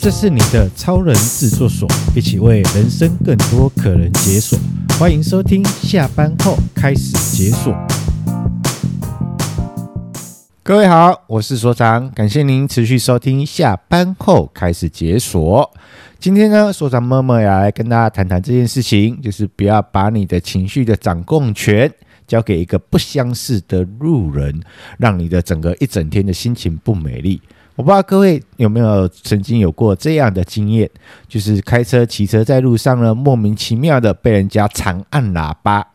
这是你的超人制作所，一起为人生更多可能解锁。欢迎收听，下班后开始解锁。各位好，我是所长，感谢您持续收听，下班后开始解锁。今天呢，所长默默要来跟大家谈谈这件事情，就是不要把你的情绪的掌控权交给一个不相识的路人，让你的整个一整天的心情不美丽。我不知道各位有没有曾经有过这样的经验，就是开车、骑车在路上呢，莫名其妙的被人家长按喇叭。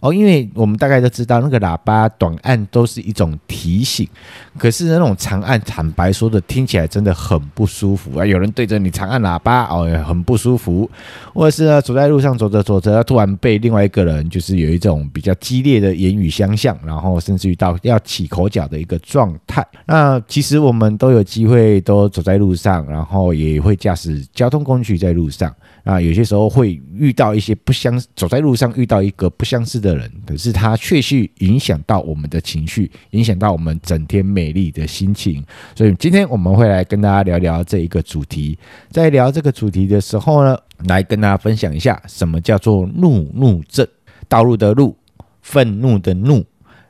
哦，因为我们大概都知道，那个喇叭短按都是一种提醒，可是那种长按，坦白说的，听起来真的很不舒服啊！有人对着你长按喇叭，哦，很不舒服。或者是呢，走在路上走着走着，突然被另外一个人，就是有一种比较激烈的言语相向，然后甚至于到要起口角的一个状态。那其实我们都有机会都走在路上，然后也会驾驶交通工具在路上。啊，有些时候会遇到一些不相，走在路上遇到一个不相似的的人，可是他确实影响到我们的情绪，影响到我们整天美丽的心情。所以今天我们会来跟大家聊聊这一个主题。在聊这个主题的时候呢，来跟大家分享一下什么叫做怒怒症。道路的路，愤怒的怒，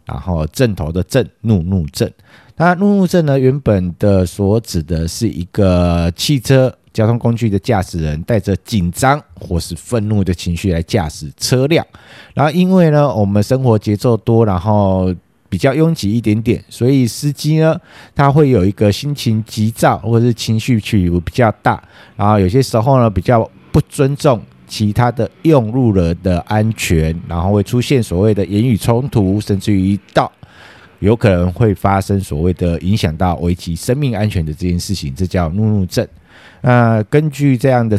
然后症头的症，怒怒症。那怒怒症呢，原本的所指的是一个汽车。交通工具的驾驶人带着紧张或是愤怒的情绪来驾驶车辆，然后因为呢，我们生活节奏多，然后比较拥挤一点点，所以司机呢，他会有一个心情急躁或者是情绪起伏比较大，然后有些时候呢，比较不尊重其他的用路人的安全，然后会出现所谓的言语冲突，甚至于到有可能会发生所谓的影响到危及生命安全的这件事情，这叫怒怒症。那根据这样的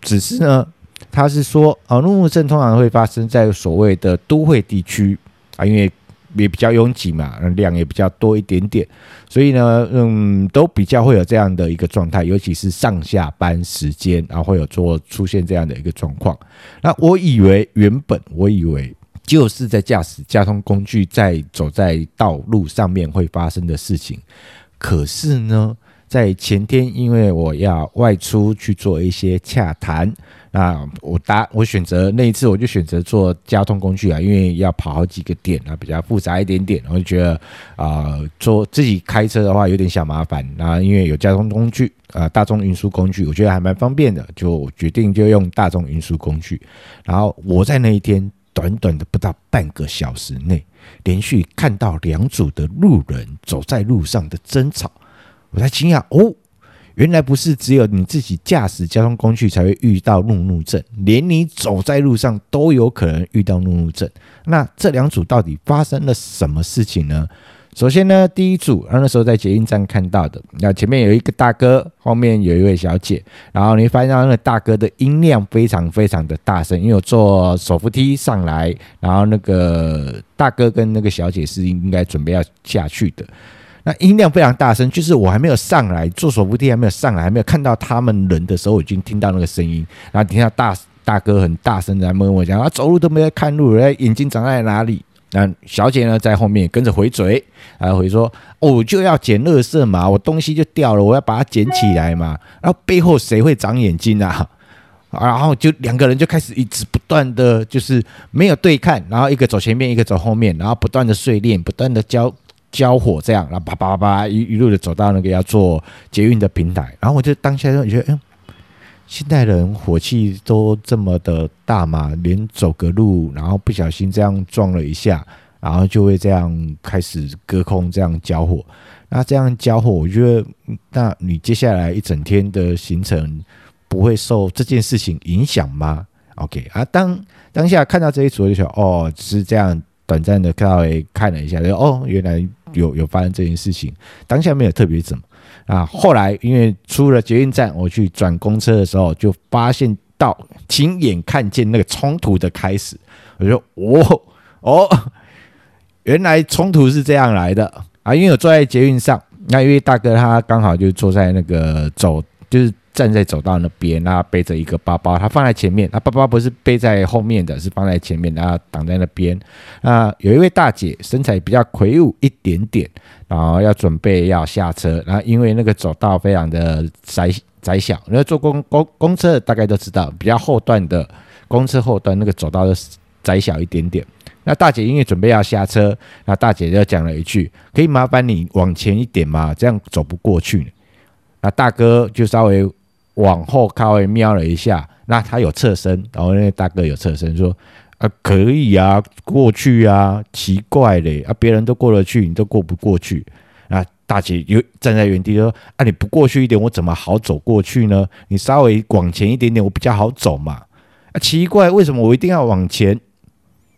指示呢，他是说，啊，路怒症通常会发生在所谓的都会地区啊，因为也比较拥挤嘛，量也比较多一点点，所以呢，嗯，都比较会有这样的一个状态，尤其是上下班时间，然后会有做出现这样的一个状况。那我以为原本我以为就是在驾驶交通工具在走在道路上面会发生的事情，可是呢，在前天，因为我要外出去做一些洽谈，那我搭我选择那一次，我就选择坐交通工具啊，因为要跑好几个点啊，比较复杂一点点，我就觉得啊、呃，坐自己开车的话有点小麻烦，那因为有交通工具啊、大众运输工具，我觉得还蛮方便的，就决定就用大众运输工具。然后我在那一天短短的不到半个小时内，连续看到两组的路人走在路上的争吵。我才惊讶哦，原来不是只有你自己驾驶交通工具才会遇到怒怒症，连你走在路上都有可能遇到怒怒症。那这两组到底发生了什么事情呢？首先呢，第一组，然后那时候在捷运站看到的，那前面有一个大哥，后面有一位小姐，然后你发现那个大哥的音量非常非常的大声，因为我坐手扶梯上来，然后那个大哥跟那个小姐是应该准备要下去的。那音量非常大声，就是我还没有上来，坐手扶梯还没有上来，还没有看到他们人的时候，我已经听到那个声音。然后听到大大哥很大声在问我讲：“啊，走路都没有看路，眼睛长在哪里？”那小姐呢，在后面跟着回嘴，还回说：“哦，就要捡垃圾嘛，我东西就掉了，我要把它捡起来嘛。”然后背后谁会长眼睛啊？然后就两个人就开始一直不断的就是没有对看，然后一个走前面，一个走后面，然后不断的碎念，不断的交。交火这样，然后叭叭叭叭一一路的走到那个要做捷运的平台，然后我就当下就觉得，嗯，现代人火气都这么的大嘛，连走个路，然后不小心这样撞了一下，然后就会这样开始隔空这样交火。那这样交火，我觉得，那你接下来一整天的行程不会受这件事情影响吗？OK 啊，当当下看到这一组，我就想，哦，是这样，短暂的稍微看了一下，就哦，原来。有有发生这件事情，当下没有特别怎么啊。后来因为出了捷运站，我去转公车的时候，就发现到亲眼看见那个冲突的开始。我就说哦哦，原来冲突是这样来的啊！因为我坐在捷运上，那因为大哥他刚好就坐在那个走，就是站在走道那边，那背着一个包包，他放在前面，那包包不是背在后面的，是放在前面，然后挡在那边。那有一位大姐，身材比较魁梧一点点，然后要准备要下车，然后因为那个走道非常的窄窄小，因为坐公公公车大概都知道，比较后段的公车后段那个走道都窄小一点点。那大姐因为准备要下车，那大姐就讲了一句：“可以麻烦你往前一点吗？这样走不过去。”那大哥就稍微。往后稍微瞄了一下，那他有侧身，然后那个大哥有侧身说：“啊，可以啊，过去啊，奇怪嘞，啊，别人都过得去，你都过不过去。”啊，大姐又站在原地说：“啊，你不过去一点，我怎么好走过去呢？你稍微往前一点点，我比较好走嘛。啊，奇怪，为什么我一定要往前？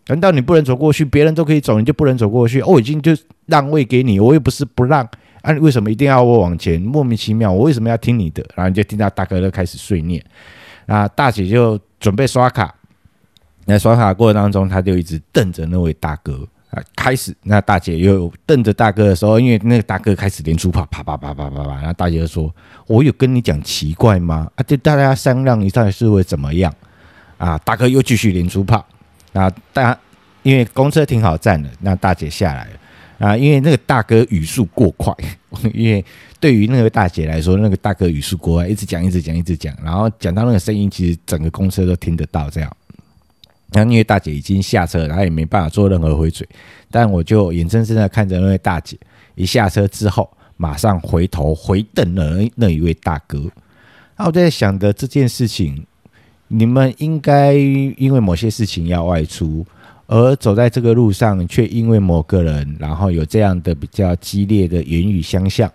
难道你不能走过去？别人都可以走，你就不能走过去？我已经就让位给你，我又不是不让。”啊，你为什么一定要我往前？莫名其妙，我为什么要听你的？然后你就听到大哥就开始碎念，啊，大姐就准备刷卡，那刷卡过程当中，他就一直瞪着那位大哥啊。开始，那大姐又瞪着大哥的时候，因为那个大哥开始连珠炮，啪啪啪啪啪啪，然后大姐就说：“我有跟你讲奇怪吗？啊，就大家商量一下是会怎么样？”啊，大哥又继续连珠炮，那，大因为公车停好站了，那大姐下来了。啊，因为那个大哥语速过快，因为对于那个大姐来说，那个大哥语速过快，一直讲，一直讲，一直讲，然后讲到那个声音，其实整个公车都听得到这样。然后因为大姐已经下车，然后也没办法做任何回嘴，但我就眼睁睁的看着那位大姐一下车之后，马上回头回瞪了那一位大哥。那我在想的这件事情，你们应该因为某些事情要外出。而走在这个路上，却因为某个人，然后有这样的比较激烈的言语相向，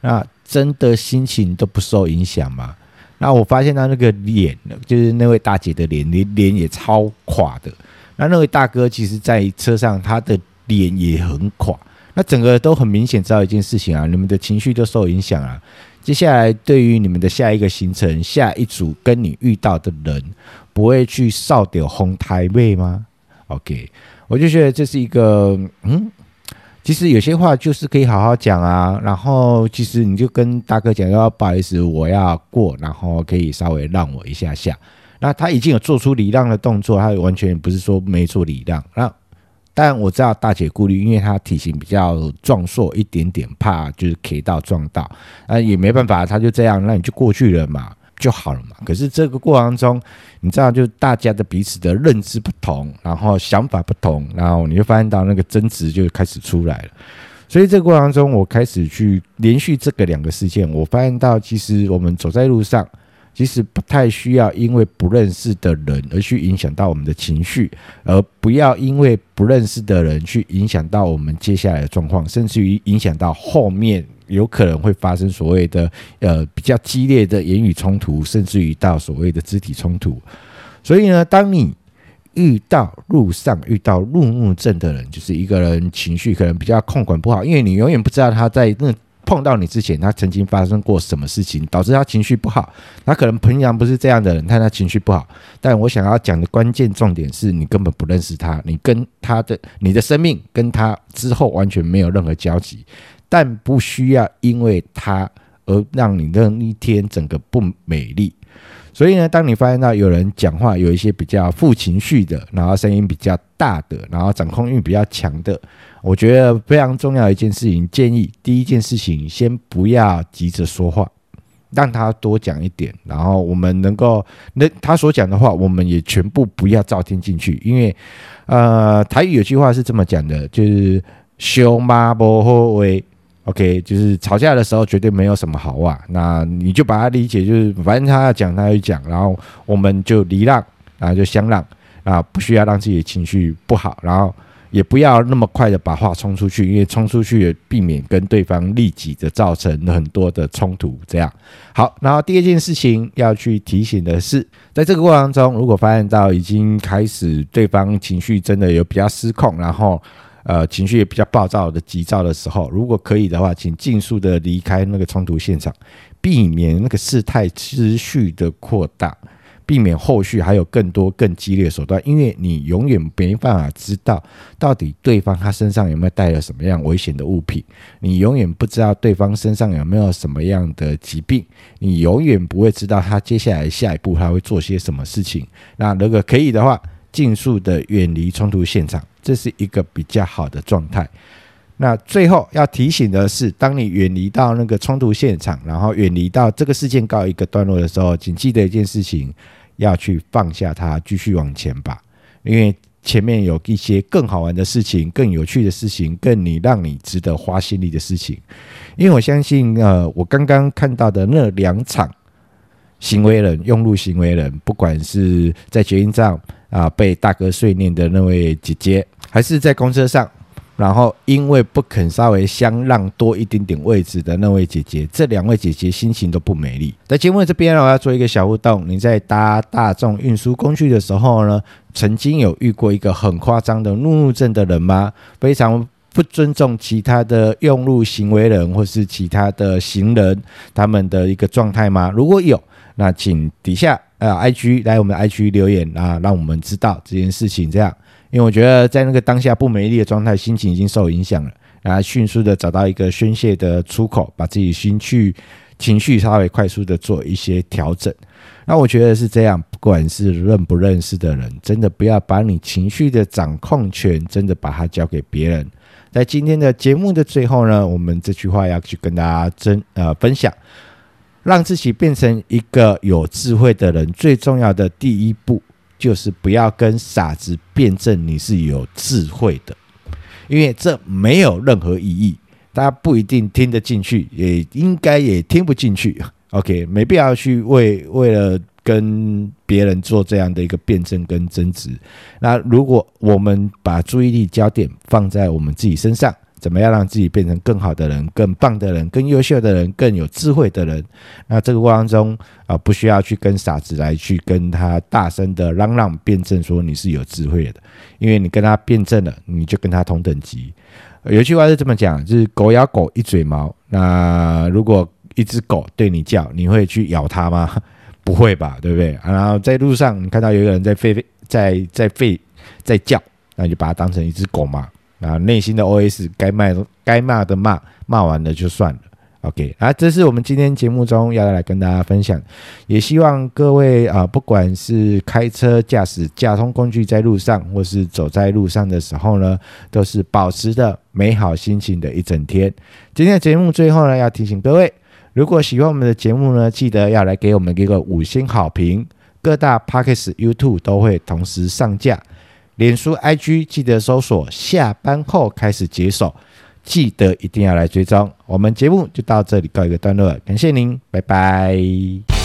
那真的心情都不受影响吗？那我发现他那个脸，就是那位大姐的脸，脸脸也超垮的。那那位大哥其实，在车上他的脸也很垮。那整个都很明显知道一件事情啊，你们的情绪都受影响啊。接下来对于你们的下一个行程，下一组跟你遇到的人，不会去扫点红台位吗？OK，我就觉得这是一个，嗯，其实有些话就是可以好好讲啊。然后其实你就跟大哥讲，说不好意思，我要过，然后可以稍微让我一下下。那他已经有做出礼让的动作，他完全不是说没做礼让。那但我知道大姐顾虑，因为她体型比较壮硕一点点，怕就是 K 到撞到，啊也没办法，他就这样，那你就过去了嘛。就好了嘛。可是这个过程中，你知道，就大家的彼此的认知不同，然后想法不同，然后你就发现到那个争执就开始出来了。所以这个过程中，我开始去连续这个两个事件，我发现到其实我们走在路上，其实不太需要因为不认识的人而去影响到我们的情绪，而不要因为不认识的人去影响到我们接下来的状况，甚至于影响到后面。有可能会发生所谓的呃比较激烈的言语冲突，甚至于到所谓的肢体冲突。所以呢，当你遇到路上遇到路怒症的人，就是一个人情绪可能比较控管不好，因为你永远不知道他在那碰到你之前，他曾经发生过什么事情，导致他情绪不好。他可能平常不是这样的人，但他情绪不好。但我想要讲的关键重点是你根本不认识他，你跟他的你的生命跟他之后完全没有任何交集。但不需要因为他而让你的一天整个不美丽。所以呢，当你发现到有人讲话有一些比较负情绪的，然后声音比较大的，然后掌控欲比较强的，我觉得非常重要的一件事情，建议第一件事情，先不要急着说话，让他多讲一点，然后我们能够那他所讲的话，我们也全部不要照听进去，因为呃，台语有句话是这么讲的，就是“修妈不后悔”。OK，就是吵架的时候绝对没有什么好话，那你就把它理解，就是反正他要讲他就讲，然后我们就离让，然后就相让，啊，不需要让自己的情绪不好，然后也不要那么快的把话冲出去，因为冲出去也避免跟对方立即的造成很多的冲突。这样好，然后第二件事情要去提醒的是，在这个过程中，如果发现到已经开始对方情绪真的有比较失控，然后。呃，情绪也比较暴躁的急躁的时候，如果可以的话，请尽速的离开那个冲突现场，避免那个事态持续的扩大，避免后续还有更多更激烈的手段，因为你永远没办法知道到底对方他身上有没有带了什么样危险的物品，你永远不知道对方身上有没有什么样的疾病，你永远不会知道他接下来下一步他会做些什么事情。那如果可以的话，尽速的远离冲突现场，这是一个比较好的状态。那最后要提醒的是，当你远离到那个冲突现场，然后远离到这个事件告一个段落的时候，请记得一件事情，要去放下它，继续往前吧。因为前面有一些更好玩的事情、更有趣的事情、更你让你值得花心力的事情。因为我相信，呃，我刚刚看到的那两场行为人用路行为人，不管是在捷运上啊被大哥碎念的那位姐姐，还是在公车上。然后，因为不肯稍微相让多一点点位置的那位姐姐，这两位姐姐心情都不美丽。在节目这边，我要做一个小互动。你在搭大众运输工具的时候呢，曾经有遇过一个很夸张的怒怒症的人吗？非常不尊重其他的用路行为人或是其他的行人他们的一个状态吗？如果有，那请底下呃 IG 来我们 IG 留言啊，让我们知道这件事情。这样。因为我觉得在那个当下不美丽的状态，心情已经受影响了，然后迅速的找到一个宣泄的出口，把自己心去情绪稍微快速的做一些调整。那我觉得是这样，不管是认不认识的人，真的不要把你情绪的掌控权真的把它交给别人。在今天的节目的最后呢，我们这句话要去跟大家真呃分享，让自己变成一个有智慧的人，最重要的第一步。就是不要跟傻子辩证你是有智慧的，因为这没有任何意义，大家不一定听得进去，也应该也听不进去。OK，没必要去为为了跟别人做这样的一个辩证跟争执。那如果我们把注意力焦点放在我们自己身上。怎么样让自己变成更好的人、更棒的人、更优秀的人、更有智慧的人？那这个过程中啊，不需要去跟傻子来去跟他大声的嚷嚷辩证，说你是有智慧的，因为你跟他辩证了，你就跟他同等级。有句话是这么讲，就是狗咬狗一嘴毛。那如果一只狗对你叫，你会去咬它吗？不会吧，对不对？然后在路上你看到有一个人在吠在在吠在叫，那你就把它当成一只狗嘛。啊，内心的 OS 该骂的该骂的骂，骂完了就算了。OK，啊，这是我们今天节目中要来跟大家分享，也希望各位啊，不管是开车驾驶交通工具在路上，或是走在路上的时候呢，都是保持着美好心情的一整天。今天的节目最后呢，要提醒各位，如果喜欢我们的节目呢，记得要来给我们一个五星好评，各大 Podcast YouTube 都会同时上架。脸书、IG 记得搜索，下班后开始解锁，记得一定要来追踪。我们节目就到这里告一个段落了，感谢您，拜拜。